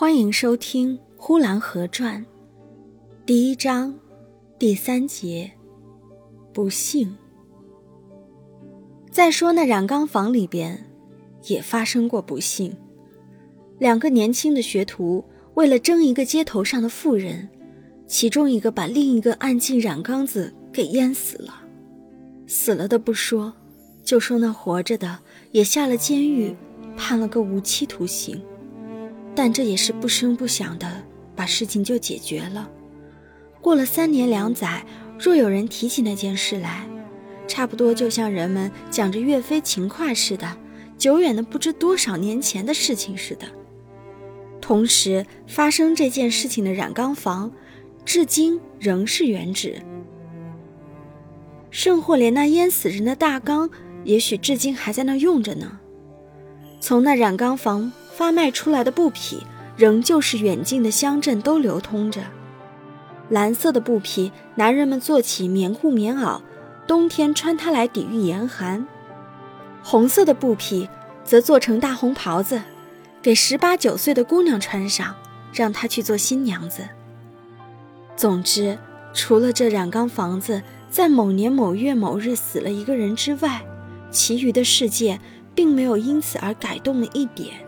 欢迎收听《呼兰河传》第一章第三节。不幸。再说那染缸房里边，也发生过不幸。两个年轻的学徒为了争一个街头上的妇人，其中一个把另一个按进染缸子给淹死了。死了的不说，就说那活着的也下了监狱，判了个无期徒刑。但这也是不声不响的，把事情就解决了。过了三年两载，若有人提起那件事来，差不多就像人们讲着岳飞情话似的，久远的不知多少年前的事情似的。同时，发生这件事情的染缸房，至今仍是原址。甚或连那淹死人的大缸，也许至今还在那用着呢。从那染缸房。发卖出来的布匹，仍旧是远近的乡镇都流通着。蓝色的布匹，男人们做起棉裤、棉袄，冬天穿它来抵御严寒；红色的布匹，则做成大红袍子，给十八九岁的姑娘穿上，让她去做新娘子。总之，除了这染缸房子在某年某月某日死了一个人之外，其余的世界并没有因此而改动了一点。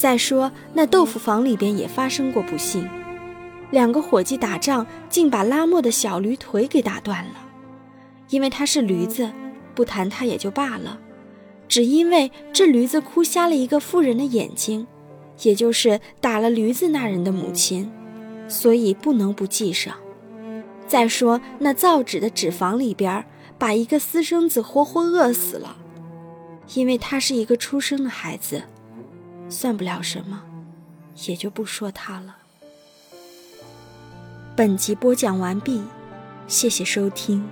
再说，那豆腐房里边也发生过不幸，两个伙计打仗，竟把拉磨的小驴腿给打断了。因为他是驴子，不谈他也就罢了，只因为这驴子哭瞎了一个妇人的眼睛，也就是打了驴子那人的母亲，所以不能不记上。再说那造纸的纸房里边，把一个私生子活活饿死了，因为他是一个出生的孩子。算不了什么，也就不说他了。本集播讲完毕，谢谢收听。